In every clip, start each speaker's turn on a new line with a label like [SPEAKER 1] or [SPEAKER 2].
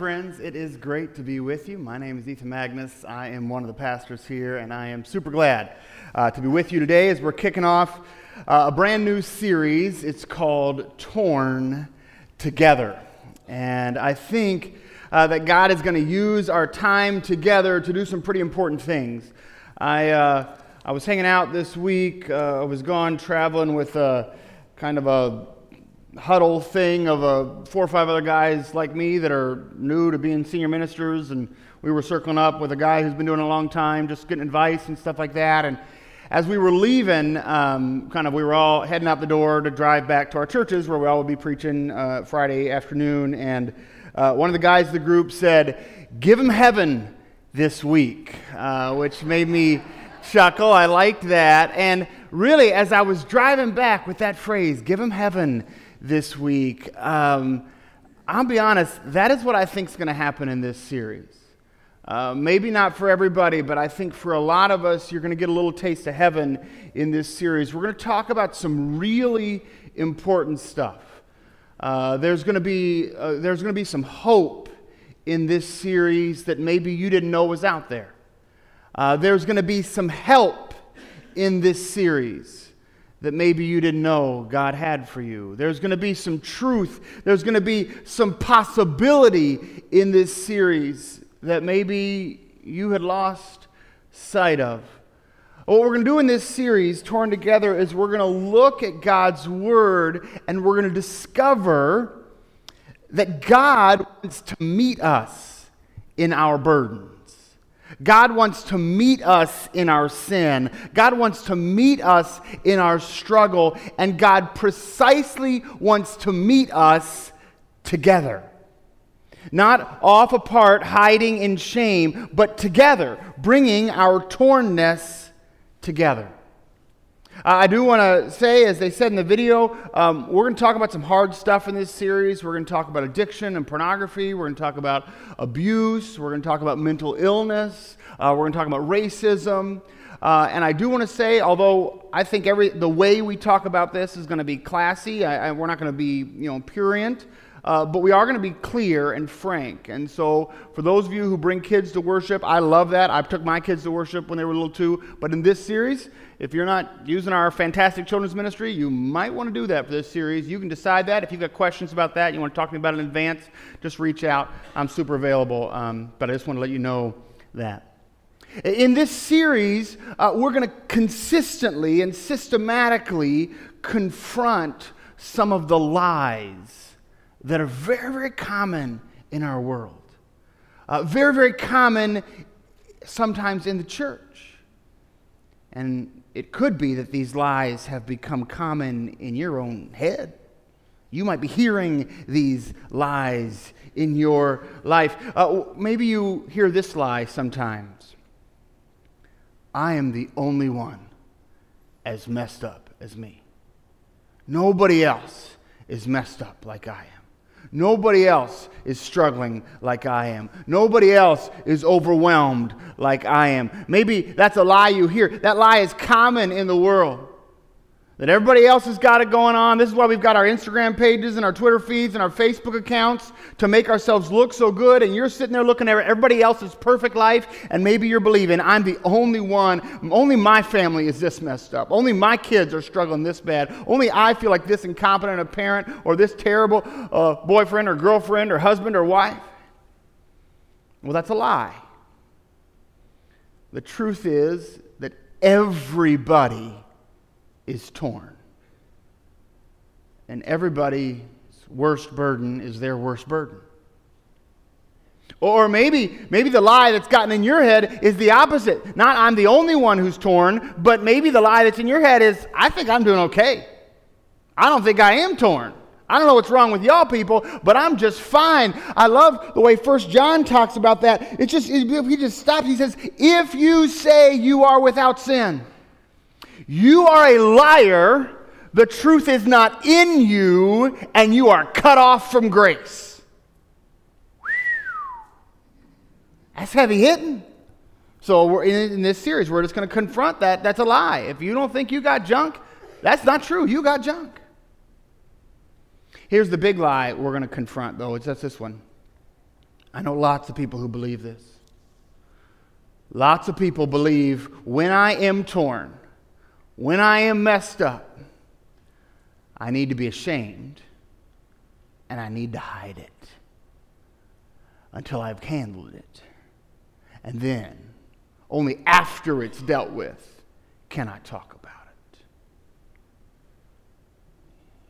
[SPEAKER 1] friends. It is great to be with you. My name is Ethan Magnus. I am one of the pastors here, and I am super glad uh, to be with you today as we're kicking off uh, a brand new series. It's called Torn Together. And I think uh, that God is going to use our time together to do some pretty important things. I, uh, I was hanging out this week, uh, I was gone traveling with a kind of a huddle thing of uh, four or five other guys like me that are new to being senior ministers, and we were circling up with a guy who's been doing it a long time, just getting advice and stuff like that. And as we were leaving, um, kind of, we were all heading out the door to drive back to our churches where we all would be preaching uh, Friday afternoon. And uh, one of the guys of the group said, "Give him heaven this week," uh, which made me chuckle. I liked that. And really, as I was driving back with that phrase, "Give him heaven." This week. Um, I'll be honest, that is what I think is going to happen in this series. Uh, maybe not for everybody, but I think for a lot of us, you're going to get a little taste of heaven in this series. We're going to talk about some really important stuff. Uh, there's going to be uh, there's going to be some hope in this series that maybe you didn't know was out there. Uh, there's going to be some help in this series that maybe you didn't know God had for you. There's going to be some truth, there's going to be some possibility in this series that maybe you had lost sight of. What we're going to do in this series, Torn Together, is we're going to look at God's Word and we're going to discover that God wants to meet us in our burden. God wants to meet us in our sin. God wants to meet us in our struggle. And God precisely wants to meet us together. Not off apart, hiding in shame, but together, bringing our tornness together. Uh, I do want to say, as they said in the video, um, we're going to talk about some hard stuff in this series. We're going to talk about addiction and pornography. We're going to talk about abuse. We're going to talk about mental illness. Uh, we're going to talk about racism. Uh, and I do want to say, although I think every the way we talk about this is going to be classy, I, I, we're not going to be you know purient. Uh, but we are going to be clear and frank. And so, for those of you who bring kids to worship, I love that. I took my kids to worship when they were little too. But in this series, if you're not using our fantastic children's ministry, you might want to do that for this series. You can decide that. If you've got questions about that, you want to talk to me about it in advance, just reach out. I'm super available. Um, but I just want to let you know that. In this series, uh, we're going to consistently and systematically confront some of the lies that are very, very common in our world. Uh, very, very common sometimes in the church. And it could be that these lies have become common in your own head. You might be hearing these lies in your life. Uh, maybe you hear this lie sometimes I am the only one as messed up as me. Nobody else is messed up like I am. Nobody else is struggling like I am. Nobody else is overwhelmed like I am. Maybe that's a lie you hear. That lie is common in the world that everybody else has got it going on. This is why we've got our Instagram pages and our Twitter feeds and our Facebook accounts to make ourselves look so good. And you're sitting there looking at everybody else's perfect life, and maybe you're believing, I'm the only one, only my family is this messed up. Only my kids are struggling this bad. Only I feel like this incompetent a parent or this terrible uh, boyfriend or girlfriend or husband or wife. Well, that's a lie. The truth is that everybody is torn. And everybody's worst burden is their worst burden. Or maybe, maybe the lie that's gotten in your head is the opposite. Not I'm the only one who's torn, but maybe the lie that's in your head is I think I'm doing okay. I don't think I am torn. I don't know what's wrong with y'all people, but I'm just fine. I love the way First John talks about that. It just he just stops. He says, "If you say you are without sin, you are a liar. The truth is not in you, and you are cut off from grace. That's heavy hitting. So, in, in, this series, we're just going to confront that. That's a lie. If you don't think you got junk, that's not true. You got junk. Here's the big lie we're going to confront, though. It's just this one I know lots of people who believe this. Lots of people believe when I am torn, when I am messed up, I need to be ashamed and I need to hide it until I've handled it. And then, only after it's dealt with, can I talk about it.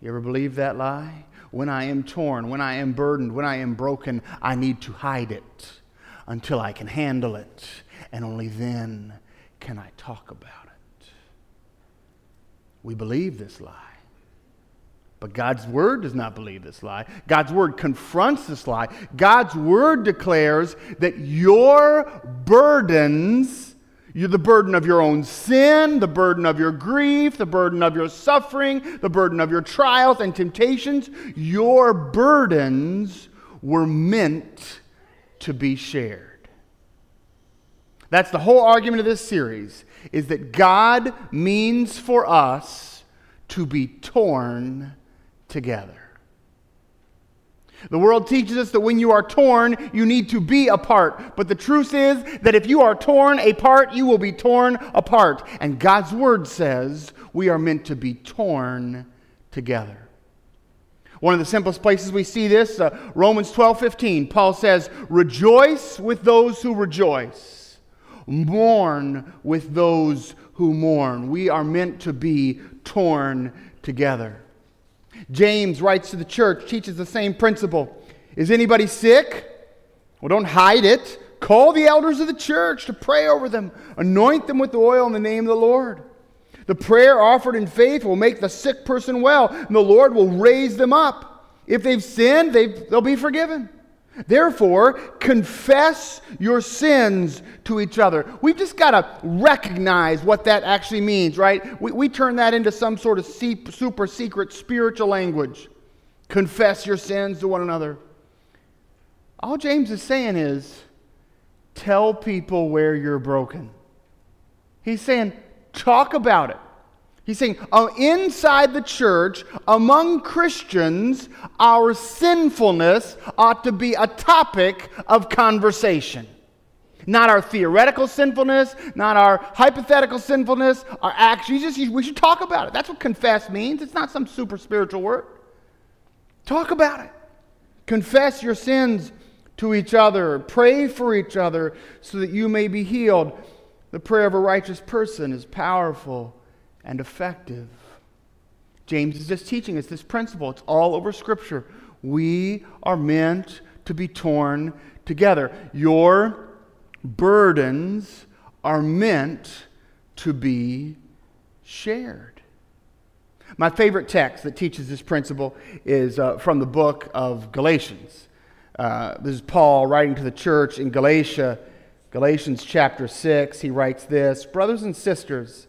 [SPEAKER 1] You ever believe that lie? When I am torn, when I am burdened, when I am broken, I need to hide it until I can handle it. And only then can I talk about it. We believe this lie. But God's word does not believe this lie. God's word confronts this lie. God's word declares that your burdens, you're the burden of your own sin, the burden of your grief, the burden of your suffering, the burden of your trials and temptations, your burdens were meant to be shared. That's the whole argument of this series is that God means for us to be torn together. The world teaches us that when you are torn, you need to be apart. But the truth is that if you are torn apart, you will be torn apart. And God's word says we are meant to be torn together. One of the simplest places we see this, uh, Romans 12 15, Paul says, Rejoice with those who rejoice, mourn with those who mourn. We are meant to be torn together. James writes to the church, teaches the same principle. Is anybody sick? Well, don't hide it. Call the elders of the church to pray over them, anoint them with oil in the name of the Lord. The prayer offered in faith will make the sick person well, and the Lord will raise them up. If they've sinned, they've, they'll be forgiven. Therefore, confess your sins to each other. We've just got to recognize what that actually means, right? We, we turn that into some sort of super secret spiritual language. Confess your sins to one another. All James is saying is tell people where you're broken. He's saying, talk about it. He's saying, oh, inside the church, among Christians, our sinfulness ought to be a topic of conversation. Not our theoretical sinfulness, not our hypothetical sinfulness, our actions. Just, we should talk about it. That's what confess means. It's not some super spiritual word. Talk about it. Confess your sins to each other. Pray for each other so that you may be healed. The prayer of a righteous person is powerful and effective. James is just teaching us this principle. It's all over Scripture. We are meant to be torn together. Your burdens are meant to be shared. My favorite text that teaches this principle is uh, from the book of Galatians. Uh, this is Paul writing to the church in Galatia, Galatians chapter 6. He writes this Brothers and sisters,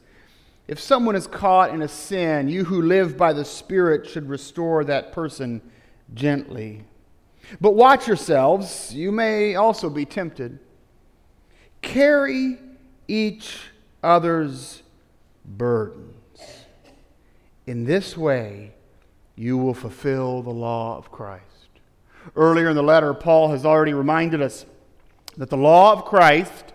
[SPEAKER 1] if someone is caught in a sin, you who live by the Spirit should restore that person gently. But watch yourselves, you may also be tempted. Carry each other's burdens. In this way, you will fulfill the law of Christ. Earlier in the letter, Paul has already reminded us that the law of Christ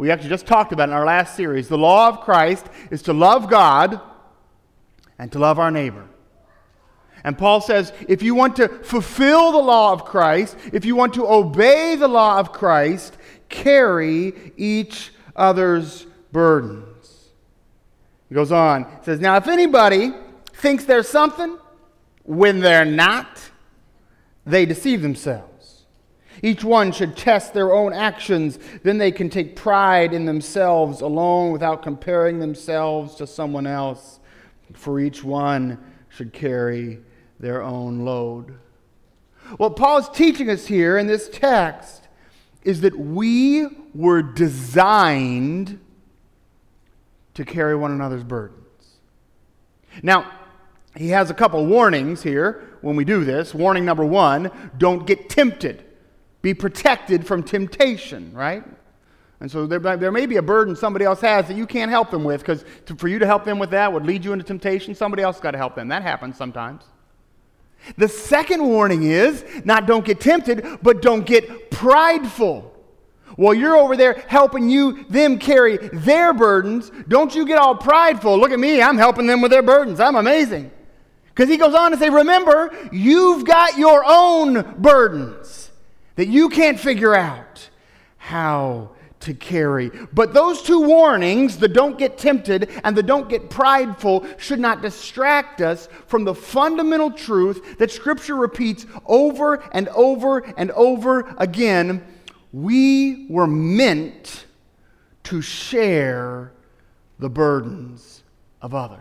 [SPEAKER 1] we actually just talked about in our last series. The law of Christ is to love God and to love our neighbor. And Paul says if you want to fulfill the law of Christ, if you want to obey the law of Christ, carry each other's burdens. He goes on, he says, Now, if anybody thinks there's something when they're not, they deceive themselves. Each one should test their own actions. Then they can take pride in themselves alone without comparing themselves to someone else. For each one should carry their own load. What Paul is teaching us here in this text is that we were designed to carry one another's burdens. Now, he has a couple warnings here when we do this. Warning number one don't get tempted be protected from temptation, right? And so there, there may be a burden somebody else has that you can't help them with because for you to help them with that would lead you into temptation. Somebody else got to help them. That happens sometimes. The second warning is not don't get tempted, but don't get prideful. While you're over there helping you them carry their burdens, don't you get all prideful. Look at me, I'm helping them with their burdens. I'm amazing. Because he goes on to say, remember, you've got your own burdens that you can't figure out how to carry. But those two warnings, the don't get tempted and the don't get prideful, should not distract us from the fundamental truth that Scripture repeats over and over and over again. We were meant to share the burdens of others.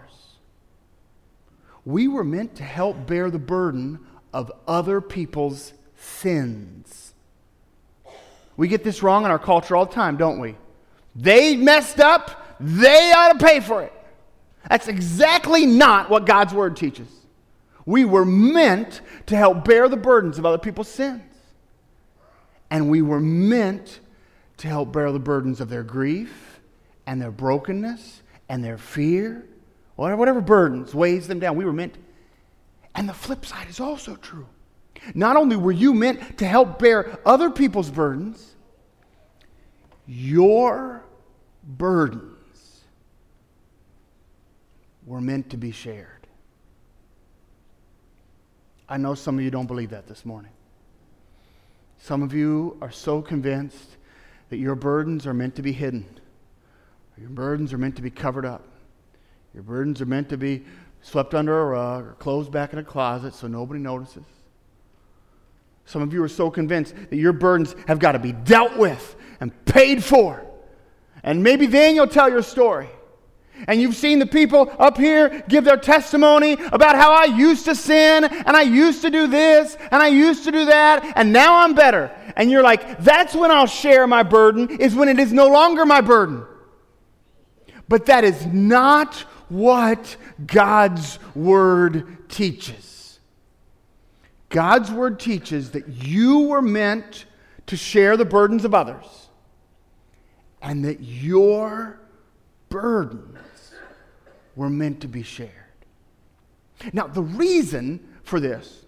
[SPEAKER 1] We were meant to help bear the burden of other people's sins. We get this wrong in our culture all the time, don't we? They messed up, they ought to pay for it. That's exactly not what God's word teaches. We were meant to help bear the burdens of other people's sins. And we were meant to help bear the burdens of their grief and their brokenness and their fear, whatever burdens weighs them down. We were meant. And the flip side is also true. Not only were you meant to help bear other people's burdens, your burdens were meant to be shared. I know some of you don't believe that this morning. Some of you are so convinced that your burdens are meant to be hidden. Your burdens are meant to be covered up. Your burdens are meant to be swept under a rug or closed back in a closet so nobody notices. Some of you are so convinced that your burdens have got to be dealt with and paid for. And maybe then you'll tell your story. And you've seen the people up here give their testimony about how I used to sin and I used to do this and I used to do that and now I'm better. And you're like, that's when I'll share my burden, is when it is no longer my burden. But that is not what God's word teaches. God's word teaches that you were meant to share the burdens of others and that your burdens were meant to be shared. Now, the reason for this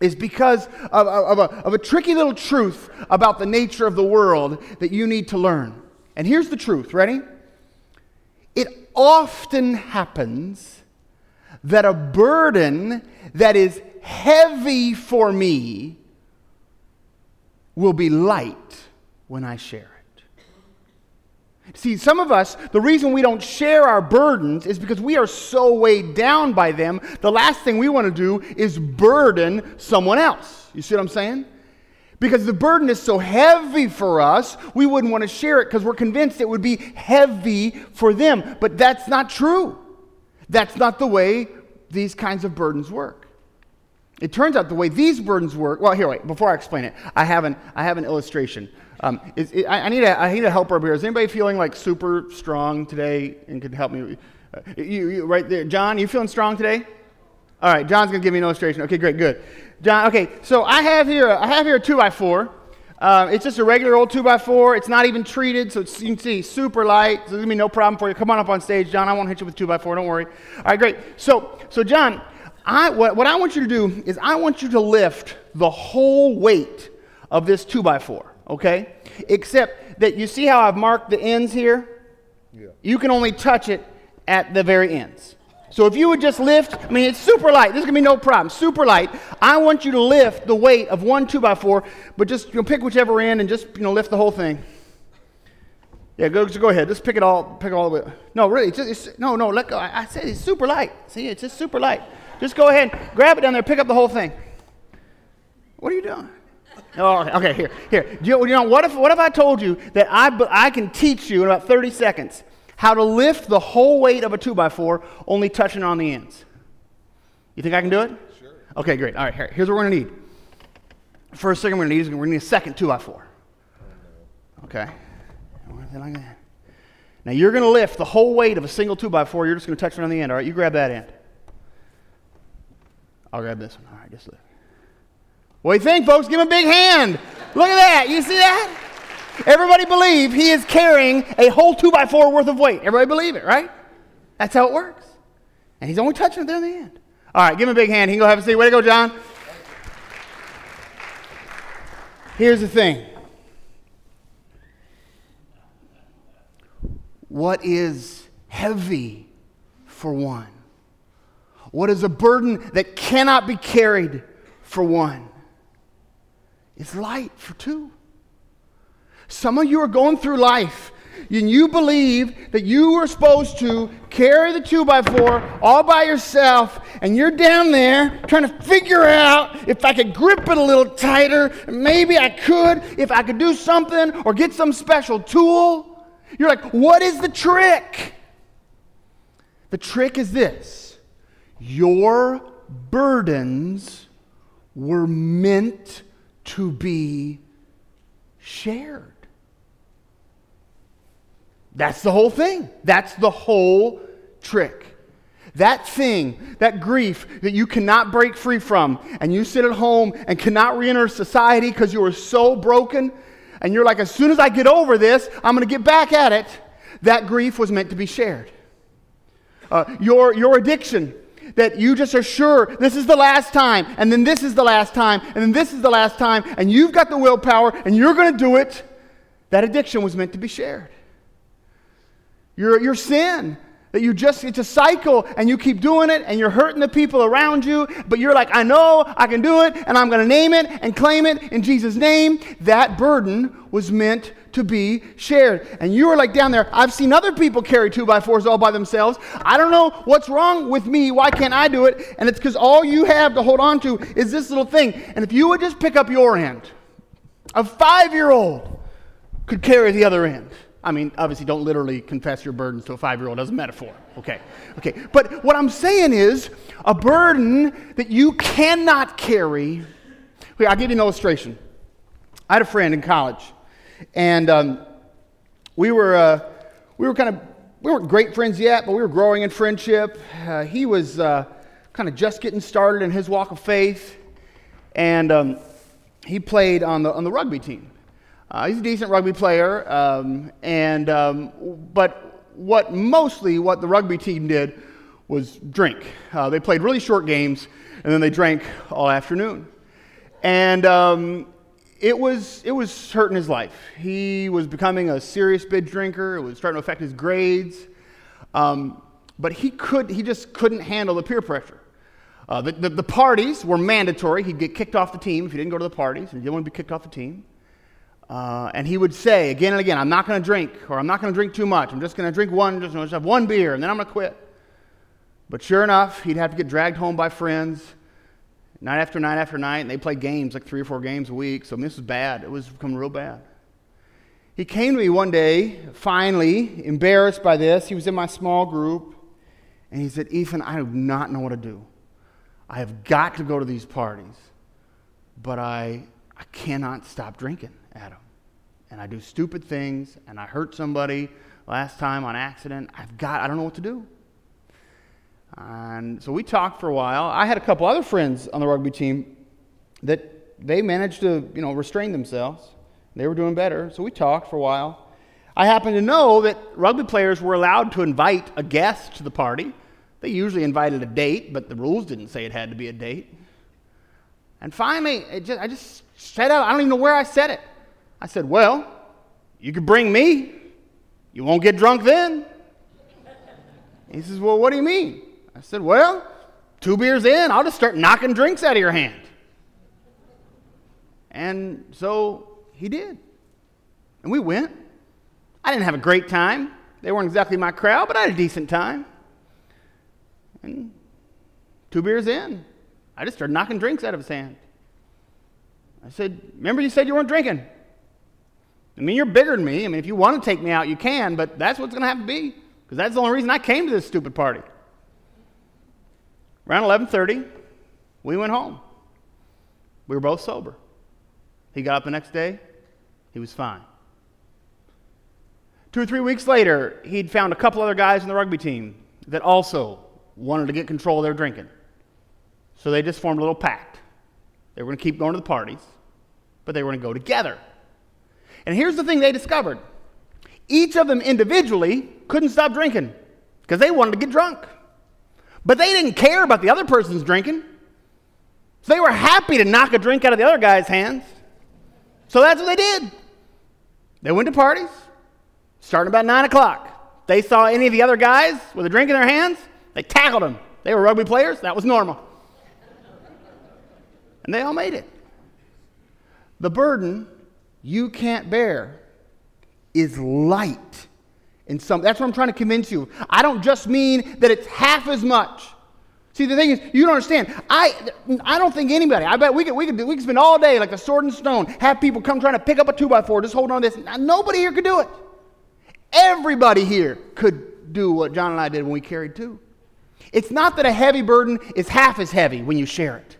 [SPEAKER 1] is because of, of, a, of a tricky little truth about the nature of the world that you need to learn. And here's the truth ready? It often happens that a burden that is heavy for me will be light when I share it. See, some of us, the reason we don't share our burdens is because we are so weighed down by them. The last thing we want to do is burden someone else. You see what I'm saying? Because the burden is so heavy for us, we wouldn't want to share it because we're convinced it would be heavy for them. But that's not true. That's not the way these kinds of burdens work. It turns out the way these burdens work. Well, here, wait. Before I explain it, I have an I have an illustration. Um, I, I, need a I need a helper here. Is anybody feeling like super strong today and could help me? Uh, you, you, right there, John. You feeling strong today? All right, John's gonna give me an illustration. Okay, great, good. John. Okay, so I have here I have here a two by four. Uh, it's just a regular old 2x4. It's not even treated, so you can see super light. So there's going to be no problem for you. Come on up on stage, John. I won't hit you with 2x4. Don't worry. All right, great. So, so John, I, what, what I want you to do is I want you to lift the whole weight of this 2x4, okay? Except that you see how I've marked the ends here? Yeah. You can only touch it at the very ends. So if you would just lift, I mean, it's super light. There's going to be no problem. Super light. I want you to lift the weight of one 2x4, but just you know, pick whichever end and just you know, lift the whole thing. Yeah, go, go ahead. Just pick it all, pick it all the way. No, really, it's just, it's, no, no, let go. I, I said it's super light. See, it's just super light. Just go ahead, grab it down there, pick up the whole thing. What are you doing? Oh, okay, here, here. You, you know, what if, what if I told you that I, I can teach you in about 30 seconds how to lift the whole weight of a 2x4 only touching on the ends? You think I can do it? Sure. Okay, great. All right, here, here's what we're going to need. First thing we're going to need is we're going to need a second 2x4. Okay. Now you're going to lift the whole weight of a single 2x4. You're just going to touch it on the end. All right, you grab that end. I'll grab this one. All right, just lift. What do you think, folks? Give him a big hand. Look at that. You see that? Everybody believe he is carrying a whole two by four worth of weight. Everybody believe it, right? That's how it works. And he's only touching it there in the end. All right, give him a big hand. He can go have a seat. Way to go, John. Here's the thing what is heavy for one? What is a burden that cannot be carried for one? It's light for two. Some of you are going through life and you believe that you were supposed to carry the two by four all by yourself, and you're down there trying to figure out if I could grip it a little tighter, maybe I could, if I could do something or get some special tool. You're like, what is the trick? The trick is this your burdens were meant to be shared. That's the whole thing. That's the whole trick. That thing, that grief that you cannot break free from, and you sit at home and cannot re enter society because you are so broken, and you're like, as soon as I get over this, I'm going to get back at it. That grief was meant to be shared. Uh, your, your addiction, that you just are sure this is the last time, and then this is the last time, and then this is the last time, and you've got the willpower, and you're going to do it. That addiction was meant to be shared. Your, your sin. That you just, it's a cycle and you keep doing it and you're hurting the people around you, but you're like, I know I can do it and I'm going to name it and claim it in Jesus' name. That burden was meant to be shared. And you were like down there, I've seen other people carry two by fours all by themselves. I don't know what's wrong with me. Why can't I do it? And it's because all you have to hold on to is this little thing. And if you would just pick up your end, a five year old could carry the other end. I mean, obviously, don't literally confess your burdens to a five year old as a metaphor. Okay. Okay. But what I'm saying is a burden that you cannot carry. Okay, I'll give you an illustration. I had a friend in college, and um, we were, uh, we were kind of, we weren't great friends yet, but we were growing in friendship. Uh, he was uh, kind of just getting started in his walk of faith, and um, he played on the, on the rugby team. Uh, he's a decent rugby player, um, and um, but what mostly what the rugby team did was drink. Uh, they played really short games, and then they drank all afternoon, and um, it was it was hurting his life. He was becoming a serious big drinker. It was starting to affect his grades, um, but he could he just couldn't handle the peer pressure. Uh, the, the, the parties were mandatory. He'd get kicked off the team if he didn't go to the parties, and he didn't want to be kicked off the team. Uh, and he would say again and again, I'm not going to drink, or I'm not going to drink too much. I'm just going to drink one, just, just have one beer, and then I'm going to quit. But sure enough, he'd have to get dragged home by friends night after night after night, and they played games, like three or four games a week. So this was bad. It was becoming real bad. He came to me one day, finally, embarrassed by this. He was in my small group, and he said, Ethan, I do not know what to do. I have got to go to these parties, but I, I cannot stop drinking. Adam. And I do stupid things and I hurt somebody last time on accident. I've got, I don't know what to do. And so we talked for a while. I had a couple other friends on the rugby team that they managed to, you know, restrain themselves. They were doing better. So we talked for a while. I happen to know that rugby players were allowed to invite a guest to the party. They usually invited a date, but the rules didn't say it had to be a date. And finally, just, I just said out, I don't even know where I said it. I said, Well, you could bring me. You won't get drunk then. He says, Well, what do you mean? I said, Well, two beers in, I'll just start knocking drinks out of your hand. And so he did. And we went. I didn't have a great time. They weren't exactly my crowd, but I had a decent time. And two beers in, I just started knocking drinks out of his hand. I said, Remember you said you weren't drinking? I mean, you're bigger than me. I mean, if you want to take me out, you can, but that's what's going to have to be because that's the only reason I came to this stupid party. Around 11:30, we went home. We were both sober. He got up the next day. He was fine. Two or three weeks later, he'd found a couple other guys in the rugby team that also wanted to get control of their drinking. So they just formed a little pact. They were going to keep going to the parties, but they were going to go together. And here's the thing they discovered each of them individually couldn't stop drinking because they wanted to get drunk. But they didn't care about the other person's drinking. So they were happy to knock a drink out of the other guy's hands. So that's what they did. They went to parties, starting about 9 o'clock. They saw any of the other guys with a drink in their hands, they tackled them. They were rugby players, that was normal. And they all made it. The burden you can't bear is light in some. That's what I'm trying to convince you. I don't just mean that it's half as much. See, the thing is, you don't understand. I, I don't think anybody, I bet we could, we, could, we could spend all day like a sword and stone, have people come trying to pick up a two by four, just hold on to this. Nobody here could do it. Everybody here could do what John and I did when we carried two. It's not that a heavy burden is half as heavy when you share it,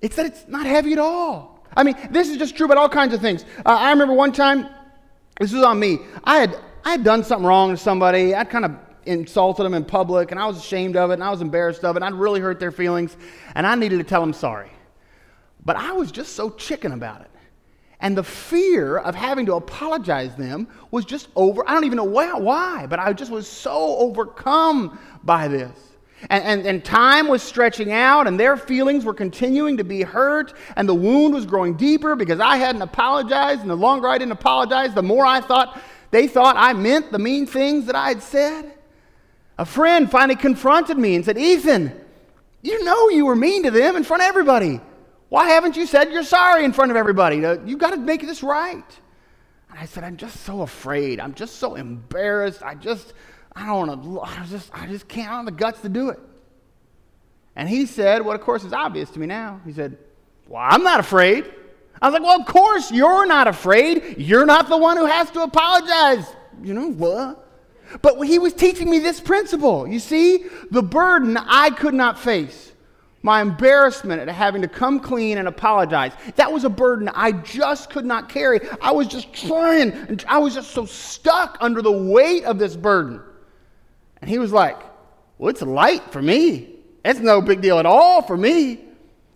[SPEAKER 1] it's that it's not heavy at all. I mean, this is just true about all kinds of things. Uh, I remember one time, this was on me. I had, I had done something wrong to somebody. I'd kind of insulted them in public, and I was ashamed of it, and I was embarrassed of it, and I'd really hurt their feelings, and I needed to tell them sorry. But I was just so chicken about it. And the fear of having to apologize them was just over. I don't even know why, why but I just was so overcome by this. And, and, and, time was stretching out, and their feelings were continuing to be hurt, and the wound was growing deeper because I hadn't apologized. And the longer I didn't apologize, the more I thought they thought I meant the mean things that I had said. A friend finally confronted me and said, Ethan, you know you were mean to them in front of everybody. Why haven't you said you're sorry in front of everybody? Uh, You've got to make this right. And I said, I'm just so afraid. I'm just so embarrassed. I just, I don't want to, I just, I just can't, I don't have the guts to do it. And he said, what of course is obvious to me now. He said, Well, I'm not afraid. I was like, Well, of course you're not afraid. You're not the one who has to apologize. You know what? But he was teaching me this principle. You see, the burden I could not face, my embarrassment at having to come clean and apologize, that was a burden I just could not carry. I was just trying, and I was just so stuck under the weight of this burden. And he was like, Well, it's light for me. It's no big deal at all for me.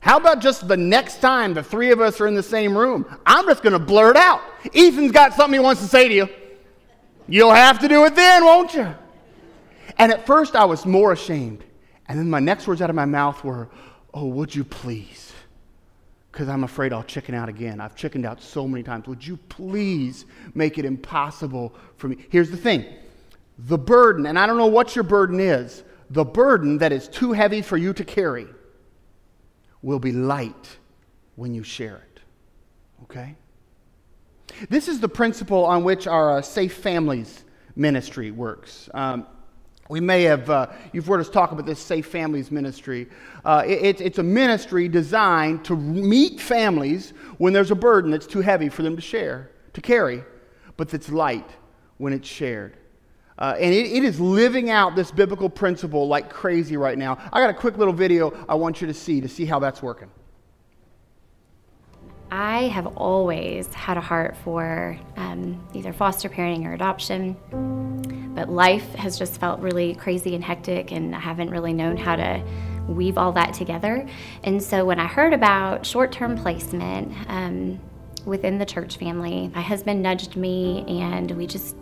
[SPEAKER 1] How about just the next time the three of us are in the same room? I'm just going to blurt out. Ethan's got something he wants to say to you. You'll have to do it then, won't you? And at first I was more ashamed. And then my next words out of my mouth were, Oh, would you please? Because I'm afraid I'll chicken out again. I've chickened out so many times. Would you please make it impossible for me? Here's the thing the burden, and I don't know what your burden is, the burden that is too heavy for you to carry will be light when you share it. Okay? This is the principle on which our uh, Safe Families ministry works. Um, we may have, uh, you've heard us talk about this Safe Families ministry. Uh, it, it's a ministry designed to meet families when there's a burden that's too heavy for them to share, to carry, but that's light when it's shared. Uh, and it, it is living out this biblical principle like crazy right now. I got a quick little video I want you to see to see how that's working.
[SPEAKER 2] I have always had a heart for um, either foster parenting or adoption, but life has just felt really crazy and hectic, and I haven't really known how to weave all that together. And so when I heard about short term placement um, within the church family, my husband nudged me, and we just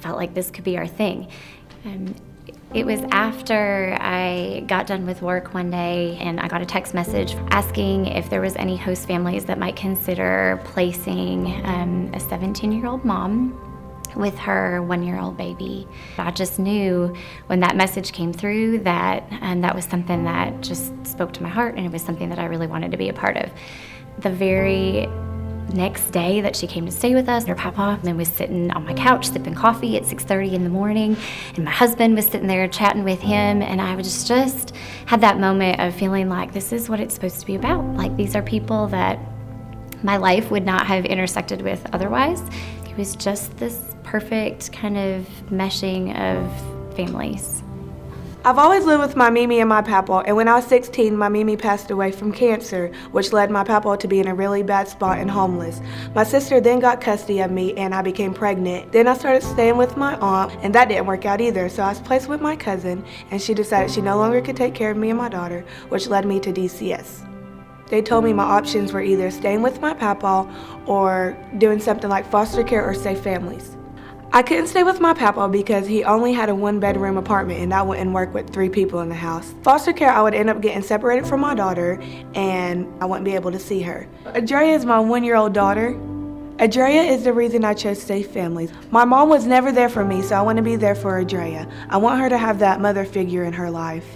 [SPEAKER 2] felt like this could be our thing. Um, it was after I got done with work one day and I got a text message asking if there was any host families that might consider placing um, a 17 year old mom with her one year old baby. I just knew when that message came through that um, that was something that just spoke to my heart and it was something that I really wanted to be a part of. The very next day that she came to stay with us, her papa then was sitting on my couch sipping coffee at 6:30 in the morning, and my husband was sitting there chatting with him, and I was just had that moment of feeling like this is what it's supposed to be about. Like these are people that my life would not have intersected with otherwise. It was just this perfect kind of meshing of families.
[SPEAKER 3] I've always lived with my Mimi and my papa, and when I was 16, my Mimi passed away from cancer, which led my papa to be in a really bad spot and homeless. My sister then got custody of me, and I became pregnant. Then I started staying with my aunt, and that didn't work out either, so I was placed with my cousin, and she decided she no longer could take care of me and my daughter, which led me to DCS. They told me my options were either staying with my papa or doing something like foster care or safe families. I couldn't stay with my papa because he only had a one bedroom apartment and I wouldn't work with three people in the house. Foster care, I would end up getting separated from my daughter and I wouldn't be able to see her. Adria is my one year old daughter. Adria is the reason I chose safe families. My mom was never there for me, so I want to be there for Adria. I want her to have that mother figure in her life.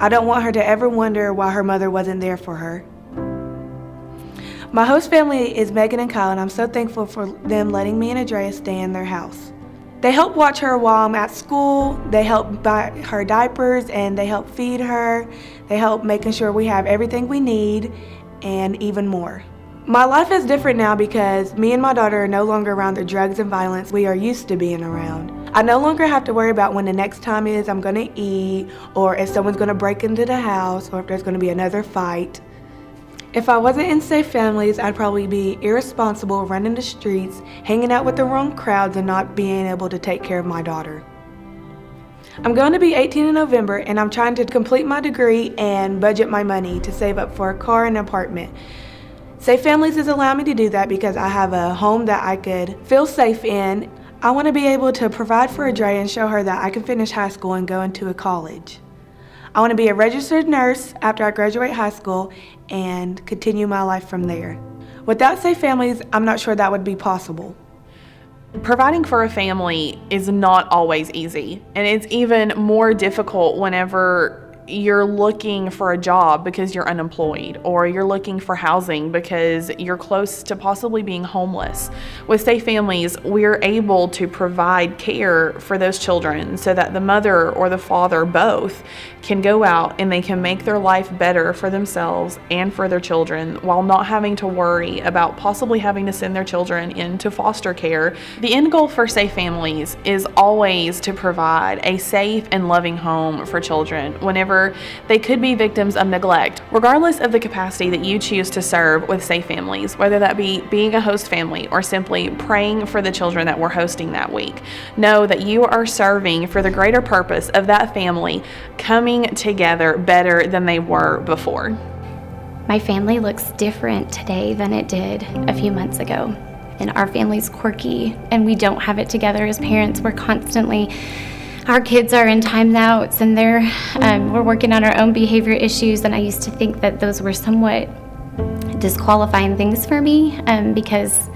[SPEAKER 3] I don't want her to ever wonder why her mother wasn't there for her. My host family is Megan and Kyle, and I'm so thankful for them letting me and Adria stay in their house. They help watch her while I'm at school, they help buy her diapers, and they help feed her. They help making sure we have everything we need and even more. My life is different now because me and my daughter are no longer around the drugs and violence we are used to being around. I no longer have to worry about when the next time is I'm gonna eat, or if someone's gonna break into the house, or if there's gonna be another fight. If I wasn't in safe families, I'd probably be irresponsible, running the streets, hanging out with the wrong crowds, and not being able to take care of my daughter. I'm going to be 18 in November, and I'm trying to complete my degree and budget my money to save up for a car and an apartment. Safe Families has allowed me to do that because I have a home that I could feel safe in. I want to be able to provide for Adria and show her that I can finish high school and go into a college. I want to be a registered nurse after I graduate high school and continue my life from there. Without safe families, I'm not sure that would be possible.
[SPEAKER 4] Providing for a family is not always easy, and it's even more difficult whenever you're looking for a job because you're unemployed, or you're looking for housing because you're close to possibly being homeless. With Safe Families, we're able to provide care for those children so that the mother or the father both can go out and they can make their life better for themselves and for their children while not having to worry about possibly having to send their children into foster care. The end goal for Safe Families is always to provide a safe and loving home for children whenever they could be victims of neglect, regardless of the capacity that you choose to serve with Safe Families, whether that be being a host family or simply praying for the children that we're hosting that week. Know that you are serving for the greater purpose of that family coming together better than they were before.
[SPEAKER 2] My family looks different today than it did a few months ago. And our family's quirky, and we don't have it together as parents. We're constantly our kids are in timeouts and they're um, we're working on our own behavior issues and i used to think that those were somewhat disqualifying things for me um, because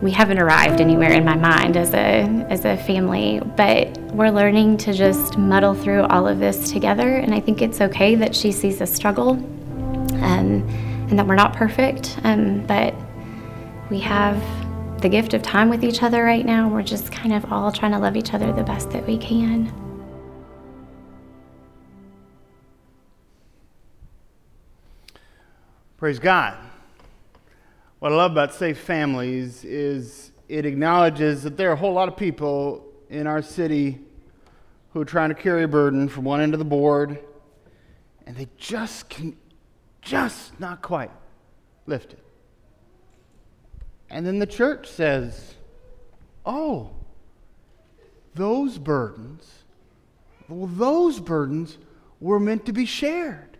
[SPEAKER 2] we haven't arrived anywhere in my mind as a as a family but we're learning to just muddle through all of this together and i think it's okay that she sees a struggle um, and that we're not perfect um, but we have the gift of time with each other right now. We're just kind of all trying to love each other the best that we can.
[SPEAKER 1] Praise God. What I love about Safe Families is it acknowledges that there are a whole lot of people in our city who are trying to carry a burden from one end of the board, and they just can, just not quite lift it. And then the church says, oh, those burdens, well, those burdens were meant to be shared.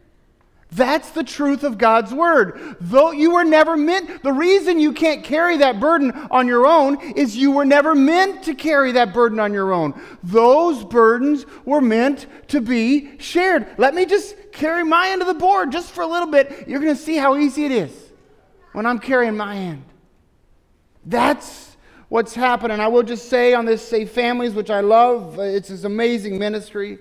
[SPEAKER 1] That's the truth of God's word. Though you were never meant, the reason you can't carry that burden on your own is you were never meant to carry that burden on your own. Those burdens were meant to be shared. Let me just carry my end of the board just for a little bit. You're going to see how easy it is when I'm carrying my end. That's what's happening. I will just say on this Safe Families, which I love, it's this amazing ministry.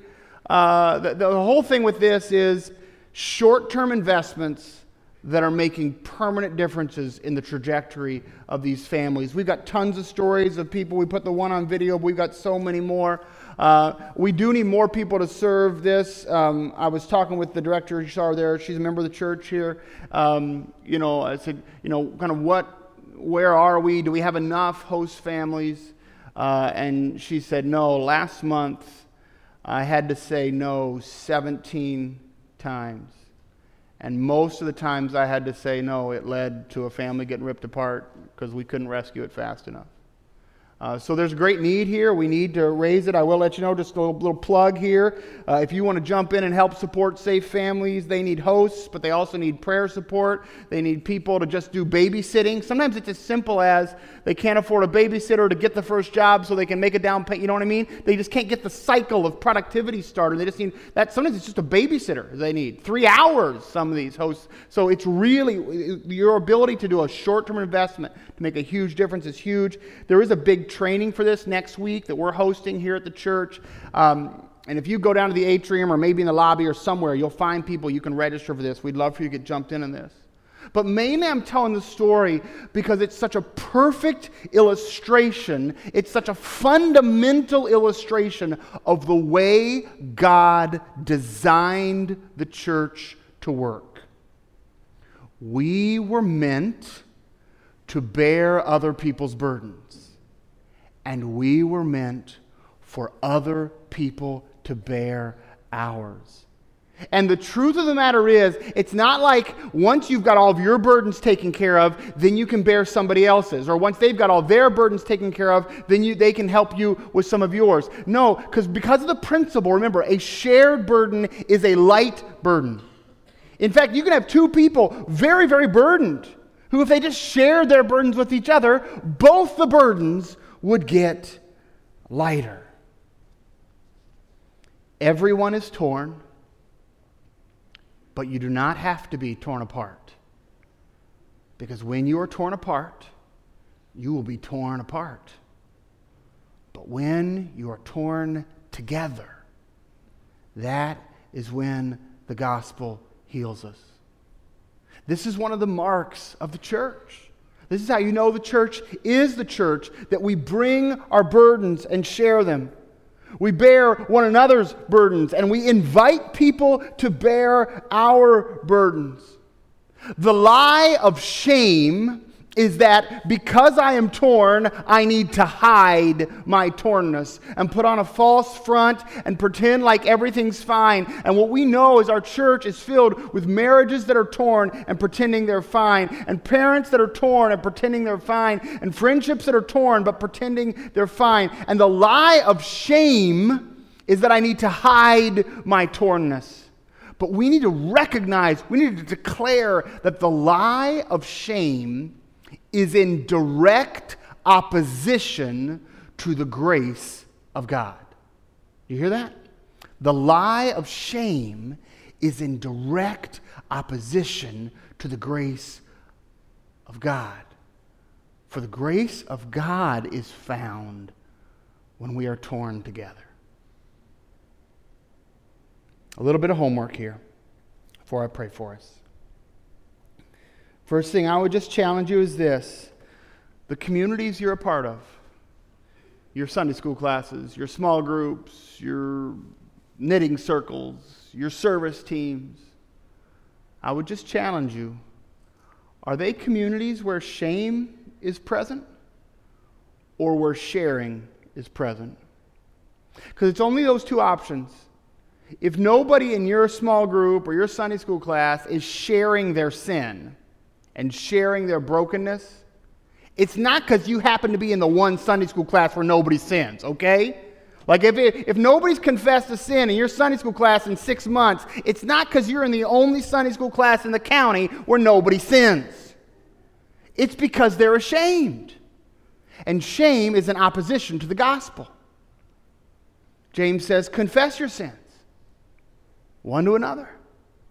[SPEAKER 1] Uh, the, the whole thing with this is short term investments that are making permanent differences in the trajectory of these families. We've got tons of stories of people. We put the one on video, but we've got so many more. Uh, we do need more people to serve this. Um, I was talking with the director, you saw her there. She's a member of the church here. Um, you know, I said, you know, kind of what where are we? Do we have enough host families? Uh, and she said, No. Last month, I had to say no 17 times. And most of the times I had to say no, it led to a family getting ripped apart because we couldn't rescue it fast enough. Uh, so there's a great need here. We need to raise it. I will let you know, just a little, little plug here. Uh, if you want to jump in and help support Safe Families, they need hosts, but they also need prayer support. They need people to just do babysitting. Sometimes it's as simple as they can't afford a babysitter to get the first job so they can make a down payment. You know what I mean? They just can't get the cycle of productivity started. They just need that. Sometimes it's just a babysitter they need. Three hours, some of these hosts. So it's really your ability to do a short term investment to make a huge difference is huge. There is a big training for this next week that we're hosting here at the church. Um, and if you go down to the atrium or maybe in the lobby or somewhere, you'll find people you can register for this. We'd love for you to get jumped in on this. But mainly, I'm telling the story because it's such a perfect illustration. It's such a fundamental illustration of the way God designed the church to work. We were meant to bear other people's burdens, and we were meant for other people to bear ours. And the truth of the matter is, it's not like once you've got all of your burdens taken care of, then you can bear somebody else's. Or once they've got all their burdens taken care of, then you, they can help you with some of yours. No, because because of the principle, remember, a shared burden is a light burden. In fact, you can have two people very, very burdened who, if they just shared their burdens with each other, both the burdens would get lighter. Everyone is torn, but you do not have to be torn apart. Because when you are torn apart, you will be torn apart. But when you are torn together, that is when the gospel heals us. This is one of the marks of the church. This is how you know the church is the church, that we bring our burdens and share them. We bear one another's burdens and we invite people to bear our burdens. The lie of shame is that because I am torn, I need to hide my tornness and put on a false front and pretend like everything's fine. And what we know is our church is filled with marriages that are torn and pretending they're fine, and parents that are torn and pretending they're fine, and friendships that are torn but pretending they're fine. And the lie of shame is that I need to hide my tornness. But we need to recognize, we need to declare that the lie of shame is in direct opposition to the grace of God. You hear that? The lie of shame is in direct opposition to the grace of God. For the grace of God is found when we are torn together. A little bit of homework here before I pray for us. First thing I would just challenge you is this the communities you're a part of, your Sunday school classes, your small groups, your knitting circles, your service teams, I would just challenge you are they communities where shame is present or where sharing is present? Because it's only those two options. If nobody in your small group or your Sunday school class is sharing their sin, and sharing their brokenness, it's not because you happen to be in the one Sunday school class where nobody sins, okay? Like if, it, if nobody's confessed a sin in your Sunday school class in six months, it's not because you're in the only Sunday school class in the county where nobody sins. It's because they're ashamed. And shame is in opposition to the gospel. James says, confess your sins one to another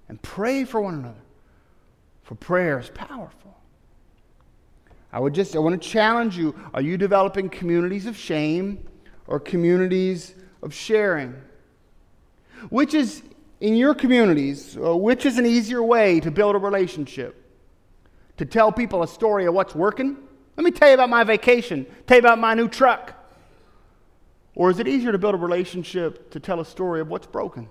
[SPEAKER 1] and pray for one another for prayer is powerful. I would just I want to challenge you, are you developing communities of shame or communities of sharing? Which is in your communities, uh, which is an easier way to build a relationship? To tell people a story of what's working? Let me tell you about my vacation, tell you about my new truck. Or is it easier to build a relationship to tell a story of what's broken?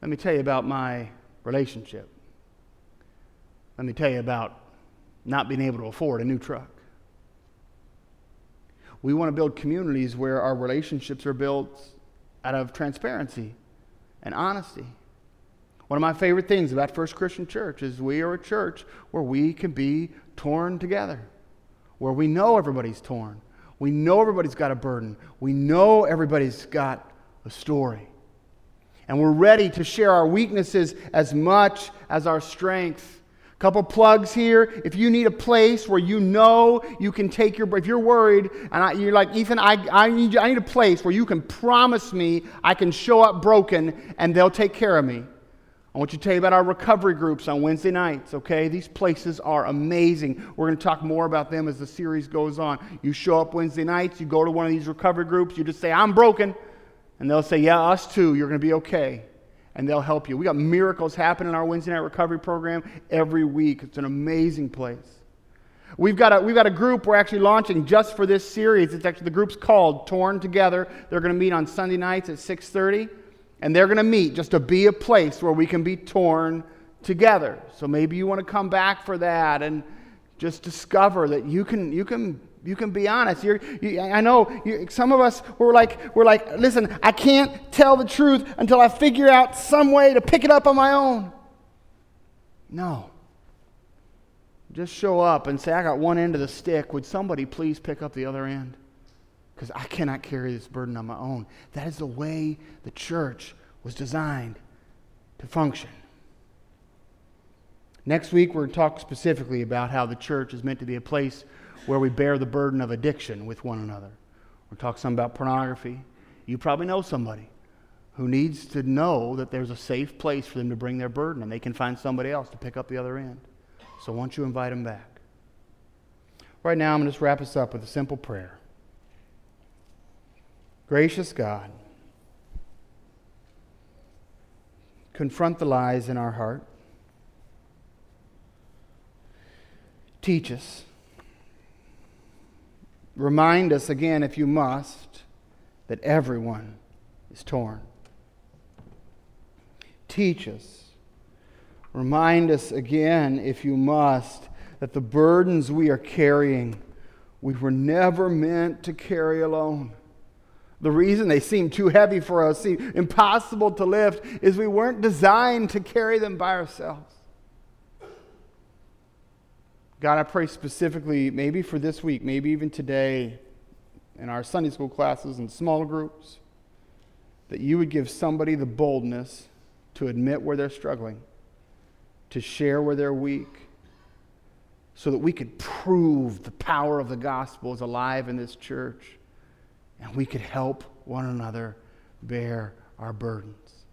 [SPEAKER 1] Let me tell you about my relationship. Let me tell you about not being able to afford a new truck. We want to build communities where our relationships are built out of transparency and honesty. One of my favorite things about First Christian Church is we are a church where we can be torn together, where we know everybody's torn, We know everybody's got a burden. We know everybody's got a story. And we're ready to share our weaknesses as much as our strength. Couple plugs here. If you need a place where you know you can take your, if you're worried and I, you're like, Ethan, I, I, need, I need a place where you can promise me I can show up broken and they'll take care of me. I want you to tell you about our recovery groups on Wednesday nights, okay? These places are amazing. We're going to talk more about them as the series goes on. You show up Wednesday nights, you go to one of these recovery groups, you just say, I'm broken. And they'll say, Yeah, us too. You're going to be okay and they'll help you. We got miracles happening in our Wednesday night recovery program every week. It's an amazing place. We've got, a, we've got a group we're actually launching just for this series. It's actually the group's called Torn Together. They're going to meet on Sunday nights at 6:30, and they're going to meet just to be a place where we can be torn together. So maybe you want to come back for that and just discover that you can you can you can be honest. You, I know you, some of us we're like we're like, listen, I can't tell the truth until I figure out some way to pick it up on my own. No. Just show up and say, I got one end of the stick. Would somebody please pick up the other end? Because I cannot carry this burden on my own. That is the way the church was designed to function. Next week, we're going to talk specifically about how the church is meant to be a place where we bear the burden of addiction with one another. We'll talk some about pornography. You probably know somebody who needs to know that there's a safe place for them to bring their burden and they can find somebody else to pick up the other end. So why don't you invite them back? Right now, I'm going to just wrap us up with a simple prayer. Gracious God, confront the lies in our heart. Teach us Remind us again, if you must, that everyone is torn. Teach us. Remind us again, if you must, that the burdens we are carrying, we were never meant to carry alone. The reason they seem too heavy for us, seem impossible to lift, is we weren't designed to carry them by ourselves. God, I pray specifically, maybe for this week, maybe even today, in our Sunday school classes and small groups, that you would give somebody the boldness to admit where they're struggling, to share where they're weak, so that we could prove the power of the gospel is alive in this church and we could help one another bear our burdens.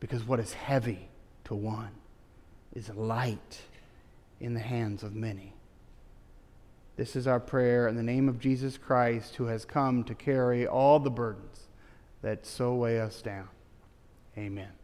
[SPEAKER 1] Because what is heavy to one is light in the hands of many. This is our prayer in the name of Jesus Christ, who has come to carry all the burdens that so weigh us down. Amen.